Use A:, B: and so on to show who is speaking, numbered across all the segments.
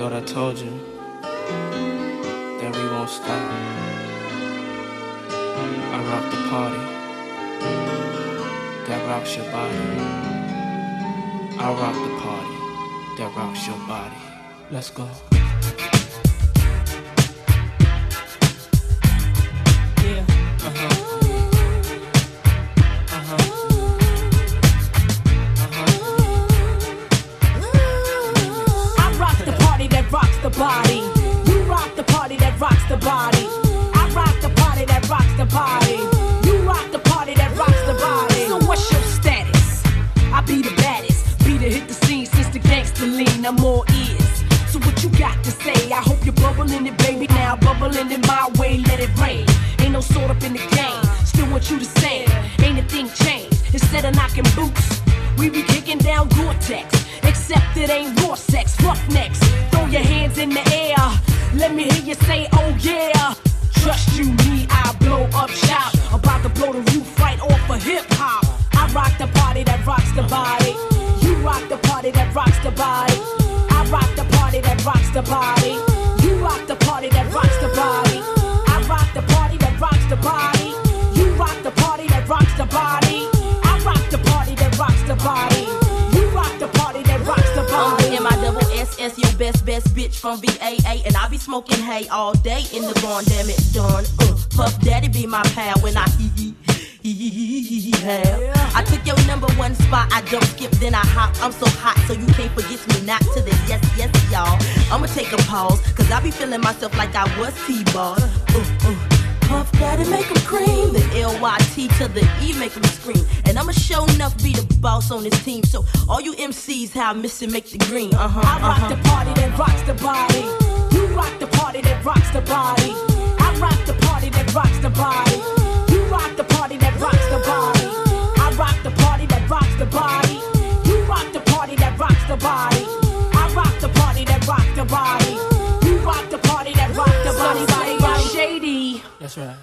A: thought I told you that we won't stop. I rock the party that rocks your body. I rock the party that rocks your body. Let's go.
B: Lean. I'm ears. So what you got to say? I hope you're bubbling it, baby. Now bubbling in my way, let it rain. Ain't no sort up in the game. Still want you to say, ain't a thing changed. Instead of knocking boots, we be kicking down Gore-Tex. Except it ain't raw sex, roughnecks. Throw your hands in the air. Let me hear you say, oh yeah. Trust you, me, I blow up shop. About to blow the roof right off of hip hop. I rock the party that rocks the body. You rock the party that rocks the body. The body. You rock the party that rocks the body. I rock the party that rocks the body. You rock the party that rocks the body. I rock the party that rocks the body. You rock the party that rocks the
C: I'm
B: body.
C: the M-I-double-S-S, your best, best bitch from VAA. And I be smoking hay all day in the barn, damn it, done. Uh, Puff Daddy be my pal when I hee hee. Have. I took your number one spot, I jump, skip, then I hop. I'm so hot, so you can't forget me not to the yes, yes, y'all. I'ma take a pause, cause I be feeling myself like I was T-ball. Uh, uh. Puff Daddy make 'em cream. The L-Y-T to the E make 'em scream. And I'ma show enough be the boss on this team. So all you MCs, how I miss it, make the green. Uh-huh,
B: I rock
C: uh-huh.
B: the party that rocks the body. You rock the party that rocks the body. I rock the party that rocks the body.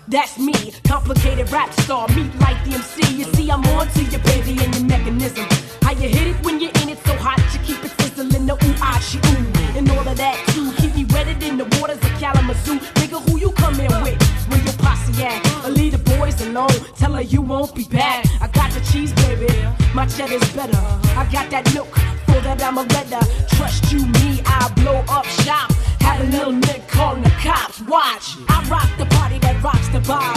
A: That's
B: me, complicated rap star, meet like the MC. You see, I'm on to your baby and your mechanism. How you hit it when you're in it so hot, you keep it sizzling, the ooh, ah, she ooh. And all of that too, keep me wetted in the waters of Kalamazoo. Nigga, who you come in with? Where your posse at? Or leave the boys alone, tell her you won't be back. I got the cheese, baby, my cheddar's better. I got that milk, for that I'm a redder. That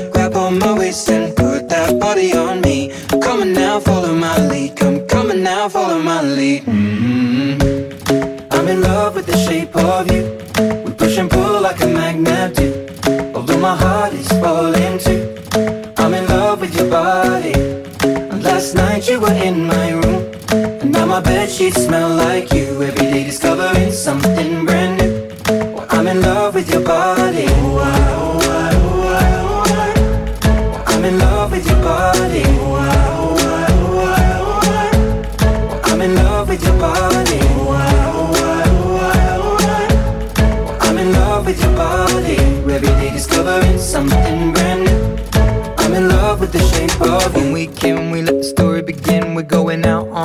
D: Push and pull like a magnet do. Although my heart is falling too. I'm in love with your body. And Last night you were in my room. And now my bed sheets smell like you. Every day discovering something brand new. Well, I'm in love with your body. Oh,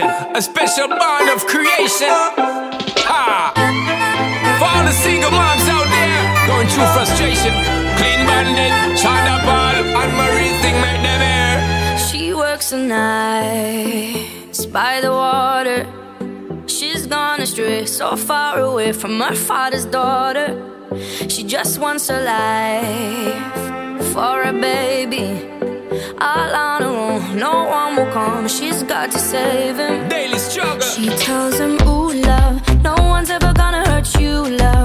A: creation, a special bond of creation. Ha! For all the single moms out there going through frustration, Clean Bandit, China Paul, Anne-Marie thing make them air.
E: She works the night by the water. She's gone astray, so far away from her father's daughter. She just wants her life for a baby all on her own. No one will come, she's got to save him.
A: Daily struggle.
E: She tells him, Ooh, love, no one's ever gonna hurt you, love.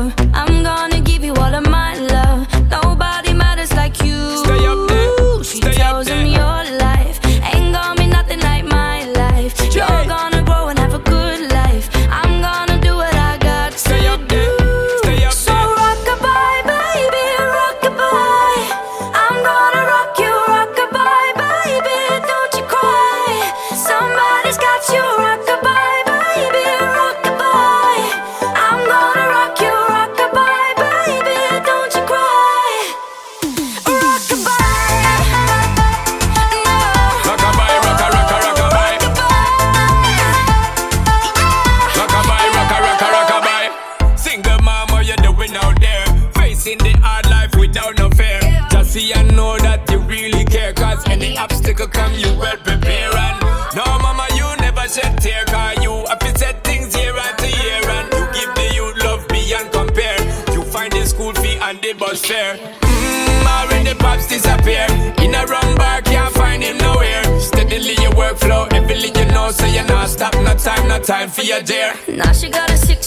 A: time for your dear.
E: Now she got
A: a
F: six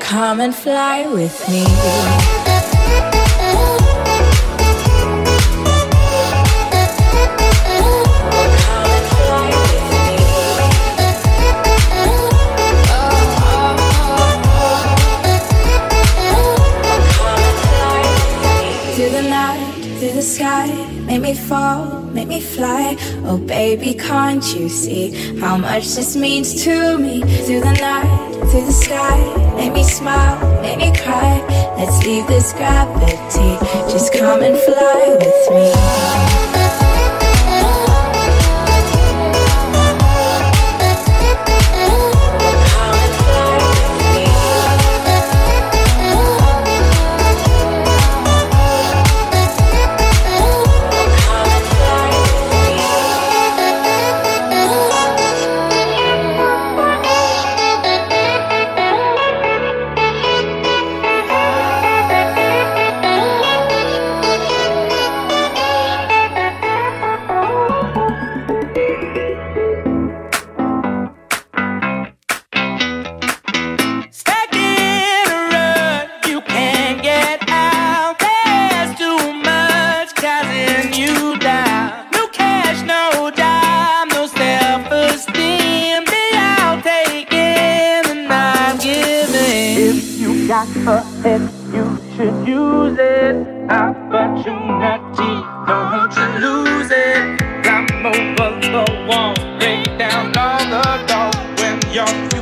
F: come and fly with me. sky Make me fall, make me fly Oh baby, can't you see How much this means to me Through the night to the sky. Make me smile, make me cry. Let's leave this gravity. Just come and fly with me.
G: y'all.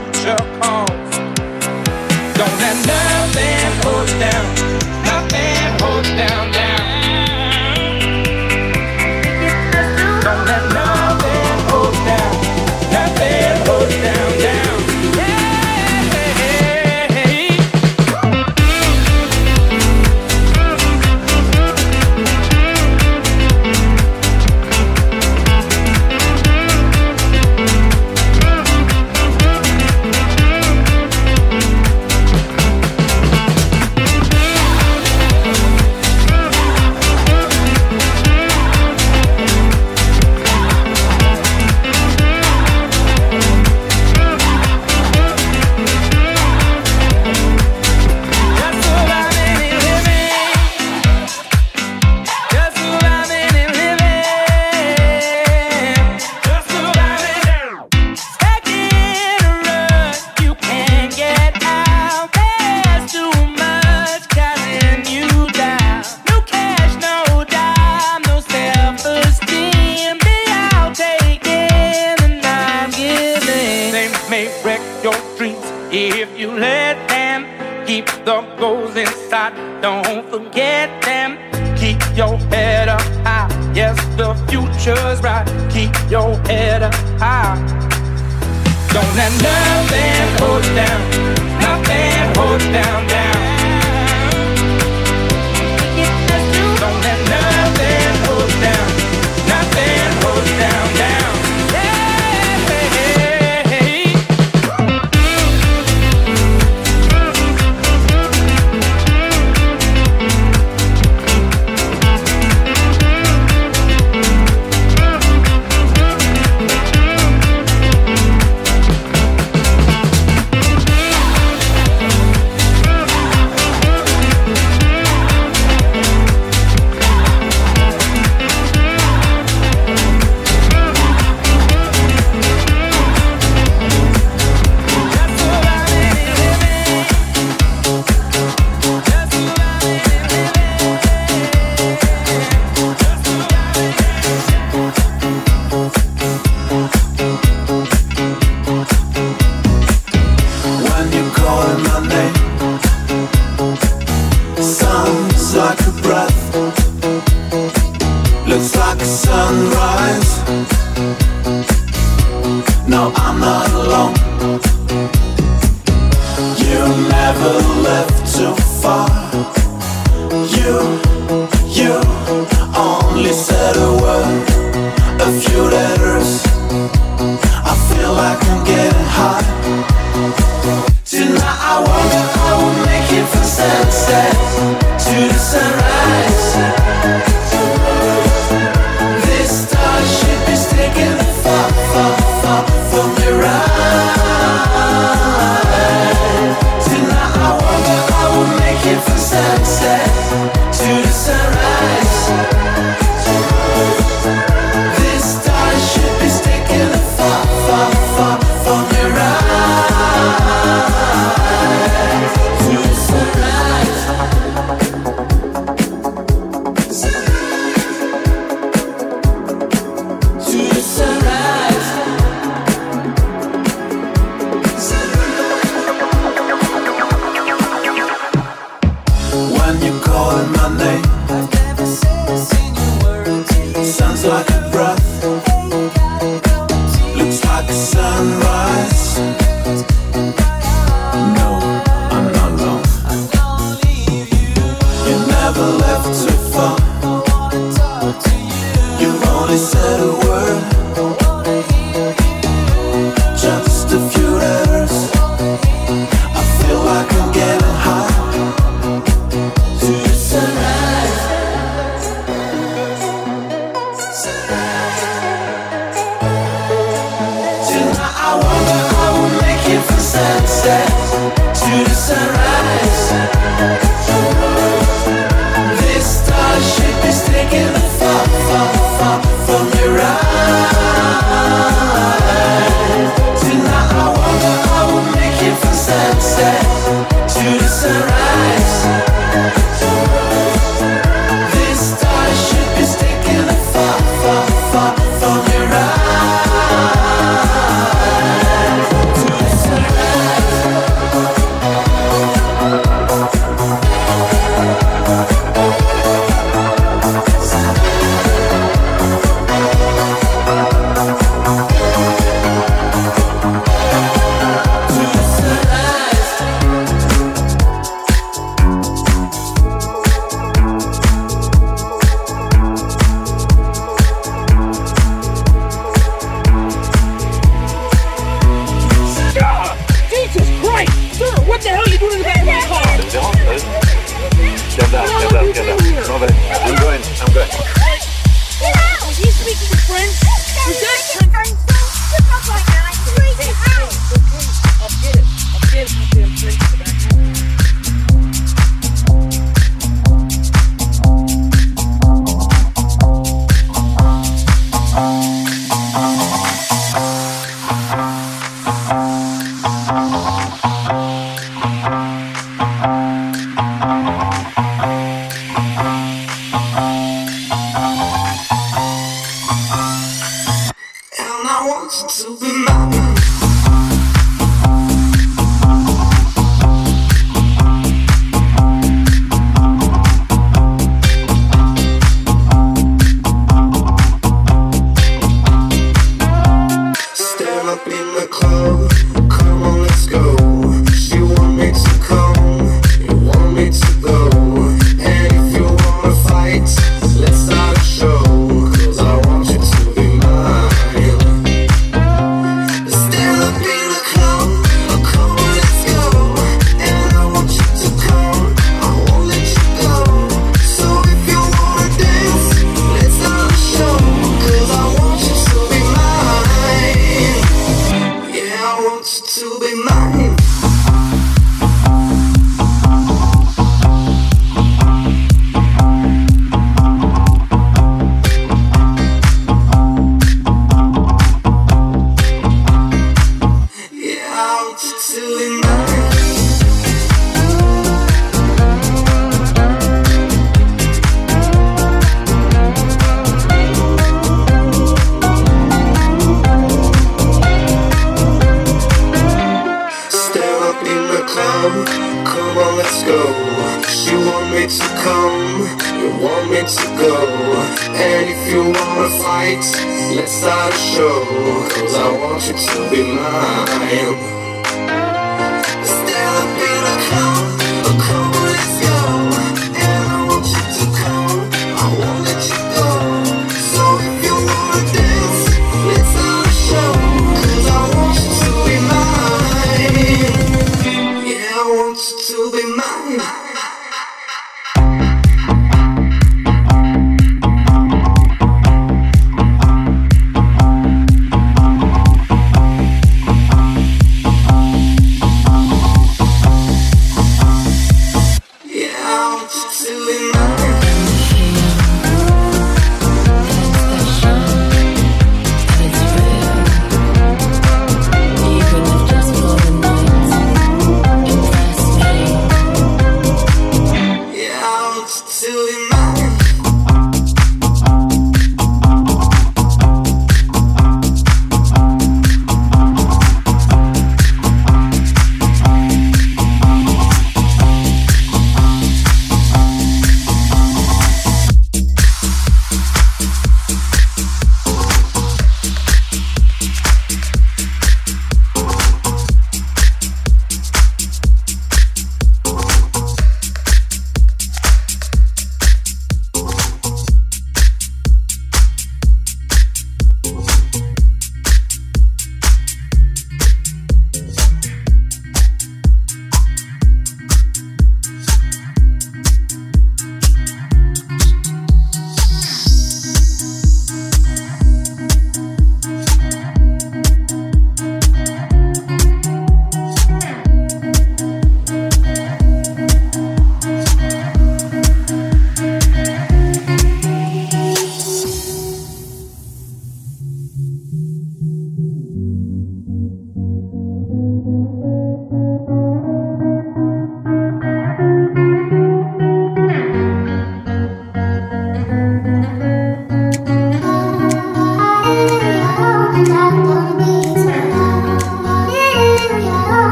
G: To be mine.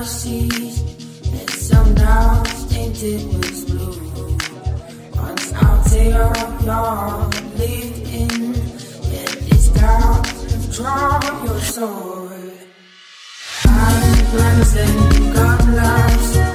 G: I And some dogs tainted with blue Once out tear up,
H: not lived in Yet these dogs withdraw your sword. I'm glancing, God loves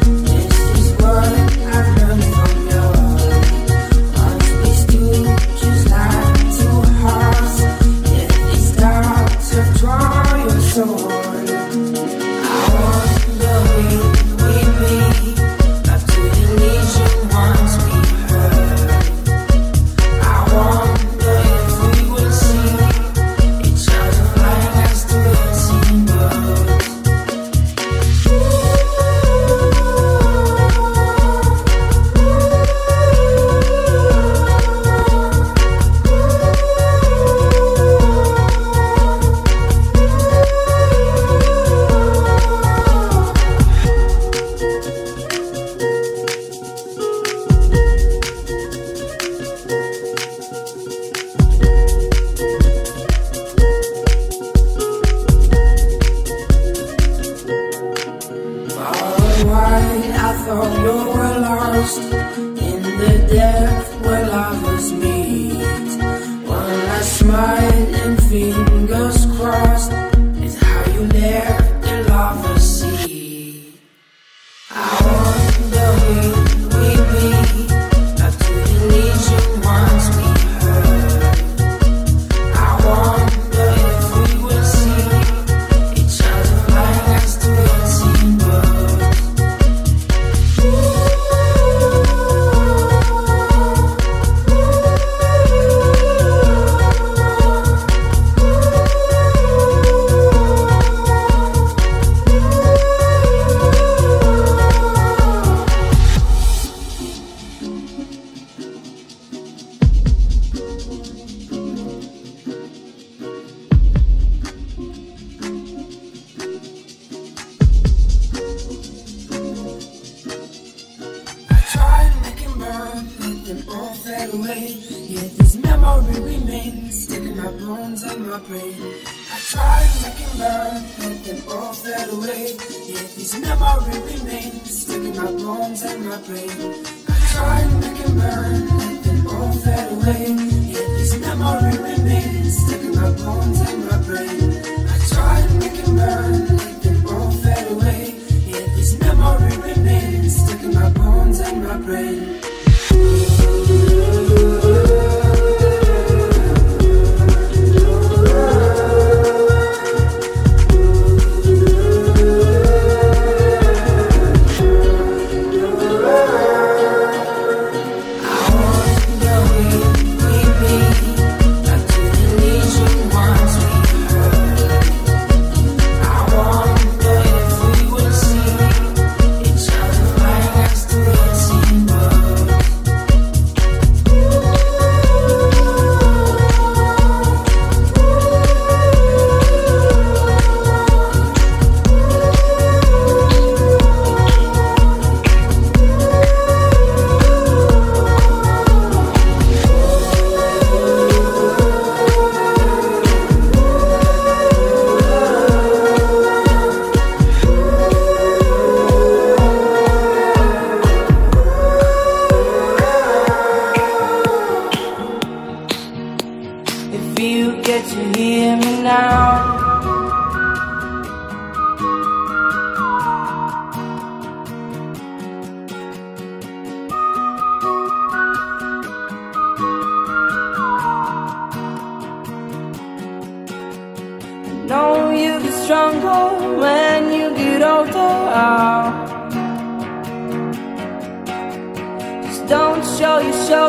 H: and brain. I tried making burn, let them all fade away. Yet this memory remains, sticking my bones and my brain. I tried making burn, let them all fade away.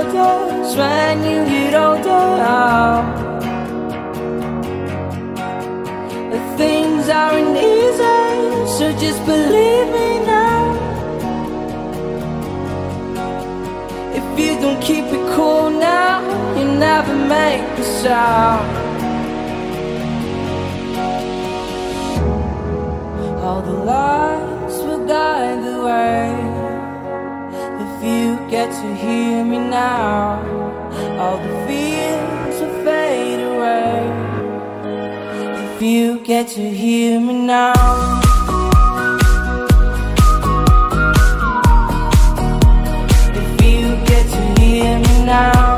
H: Your shoulders when you get older. The things aren't easy, so just believe me now. If you don't keep it cool now, you never make a sound. All the lights will guide the way. You get to hear me now, all the fears will fade away. If you get to hear me now. If you get to hear me now.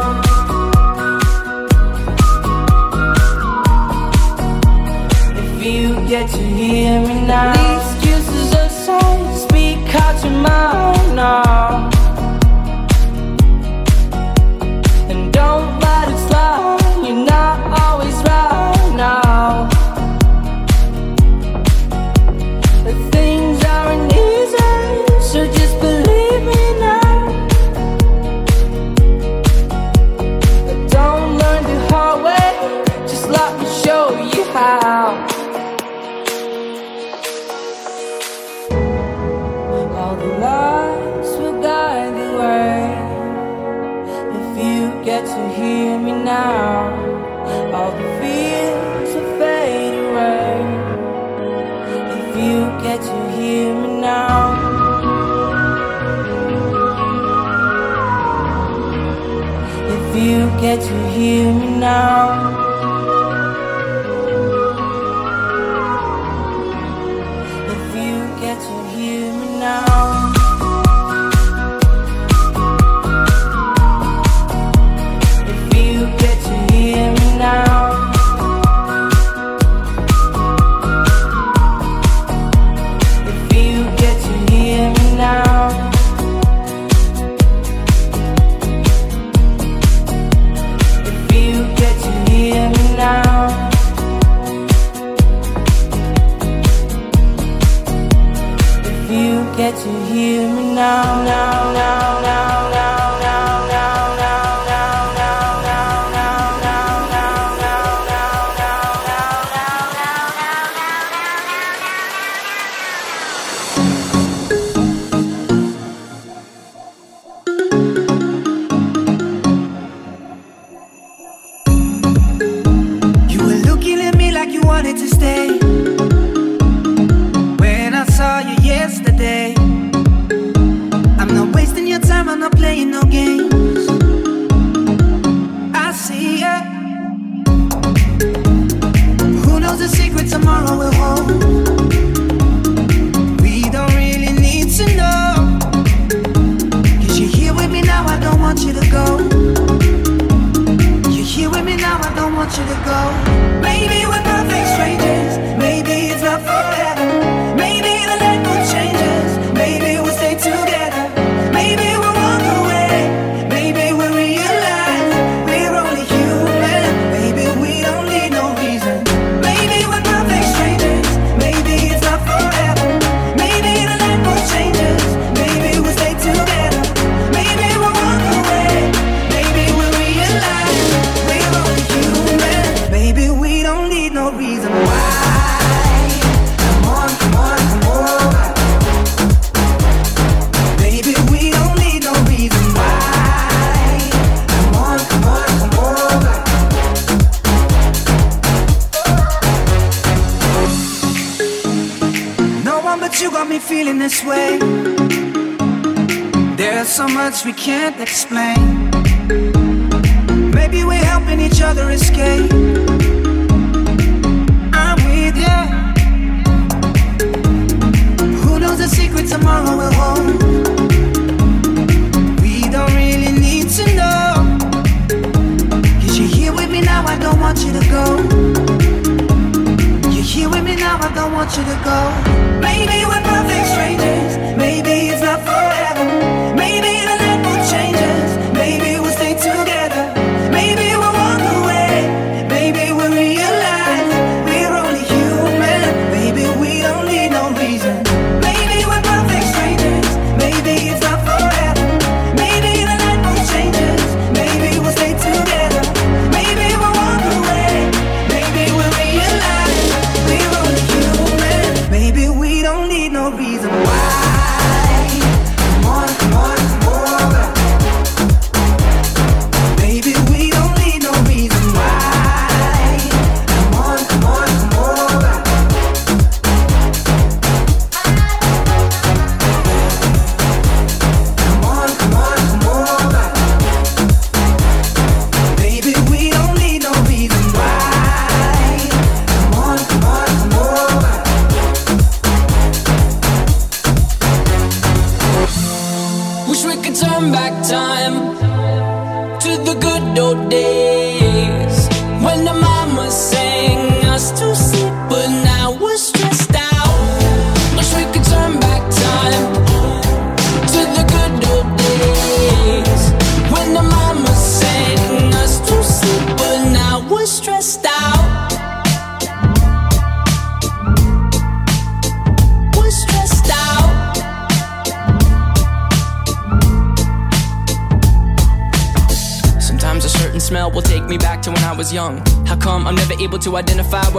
D: To hear me now.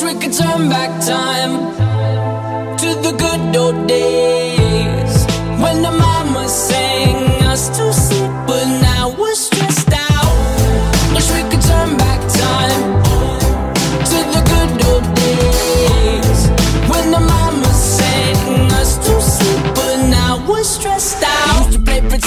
H: Wish we could turn back time to the good old days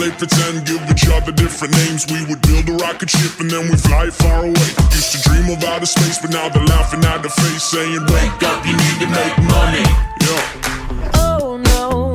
I: Play pretend, give each other different names. We would build a rocket ship and then we'd fly far away. Used to dream of outer space, but now they're laughing at the face, saying, Wake up, you need to make money. Yeah.
D: Oh no,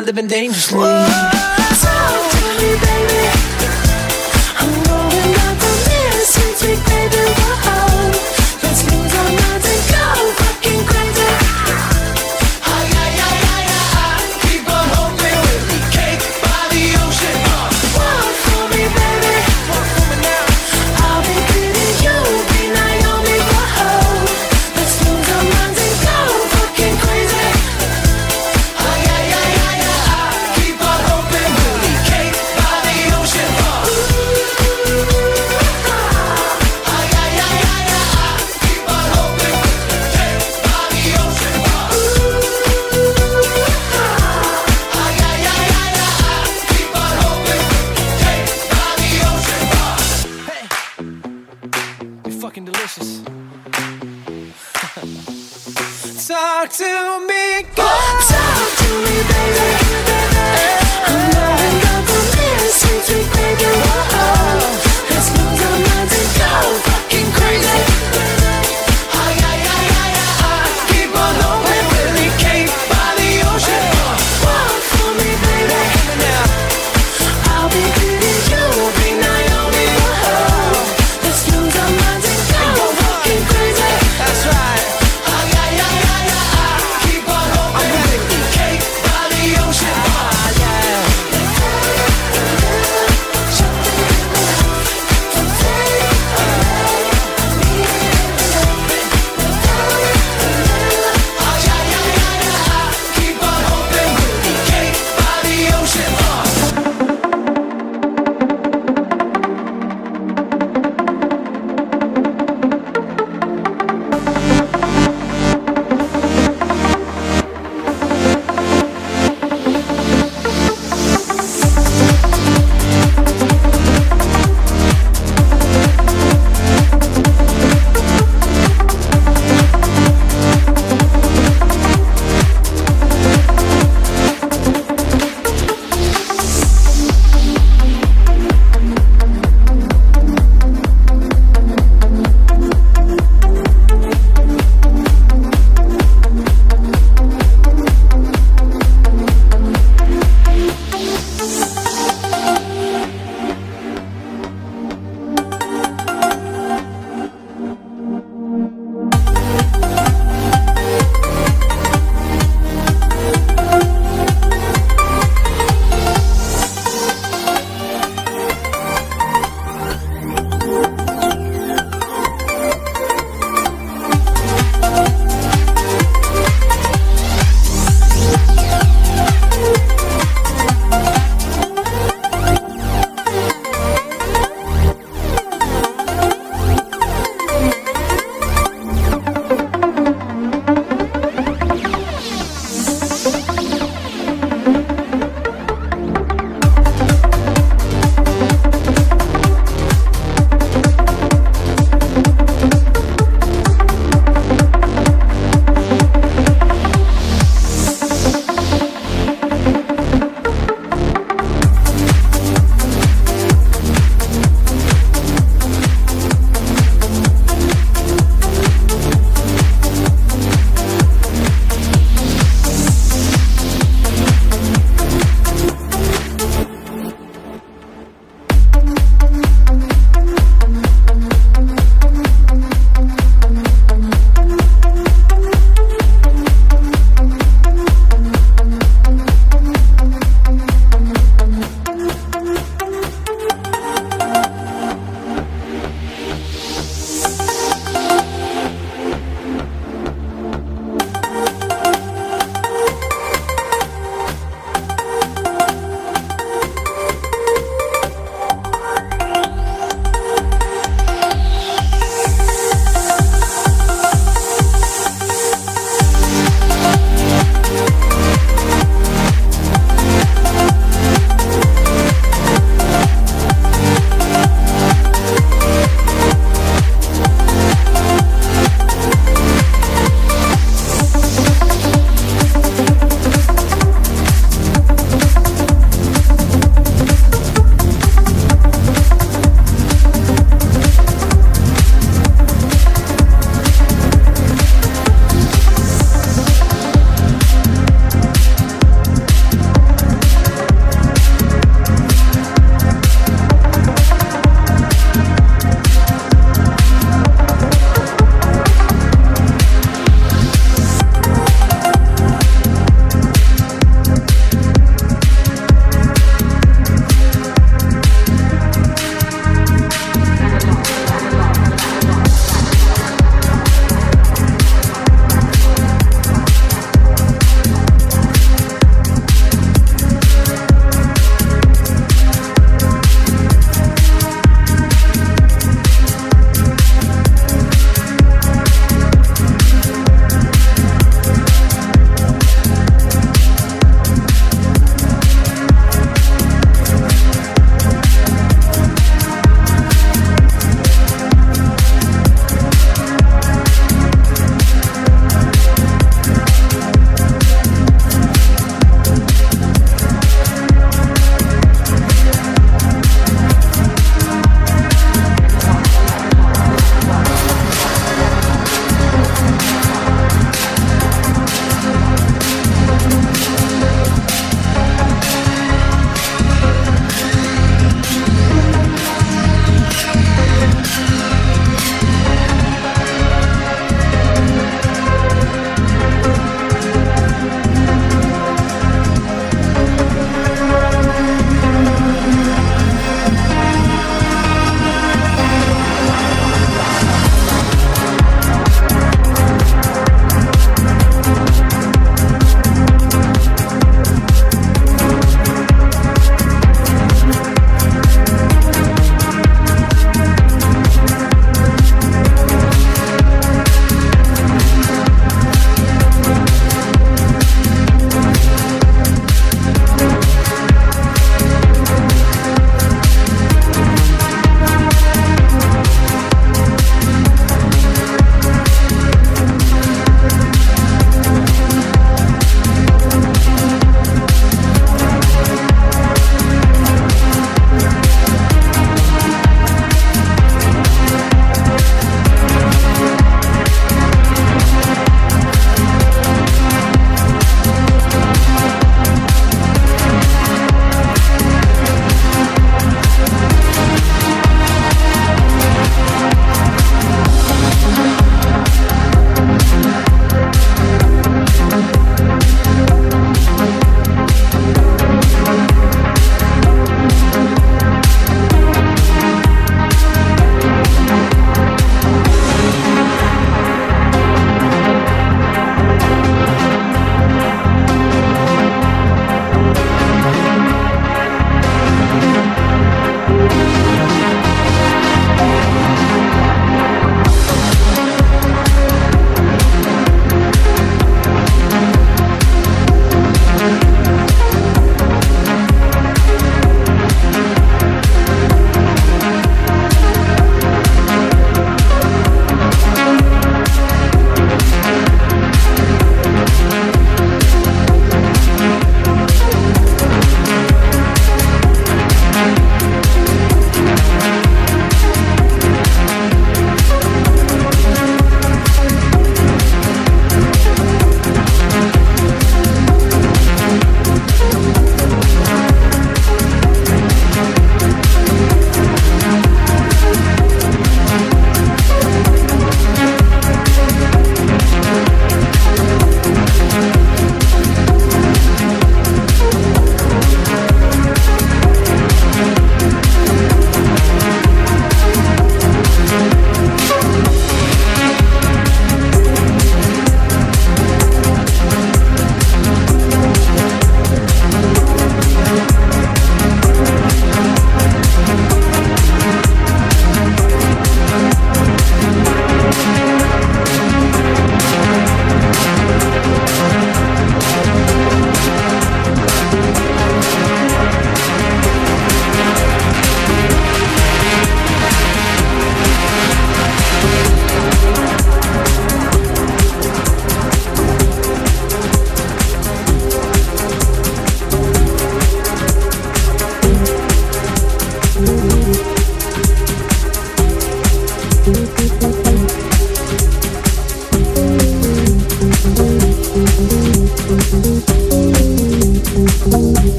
D: Living dangerously. Talk fucking delicious. Talk to me, girl. Talk to me, baby.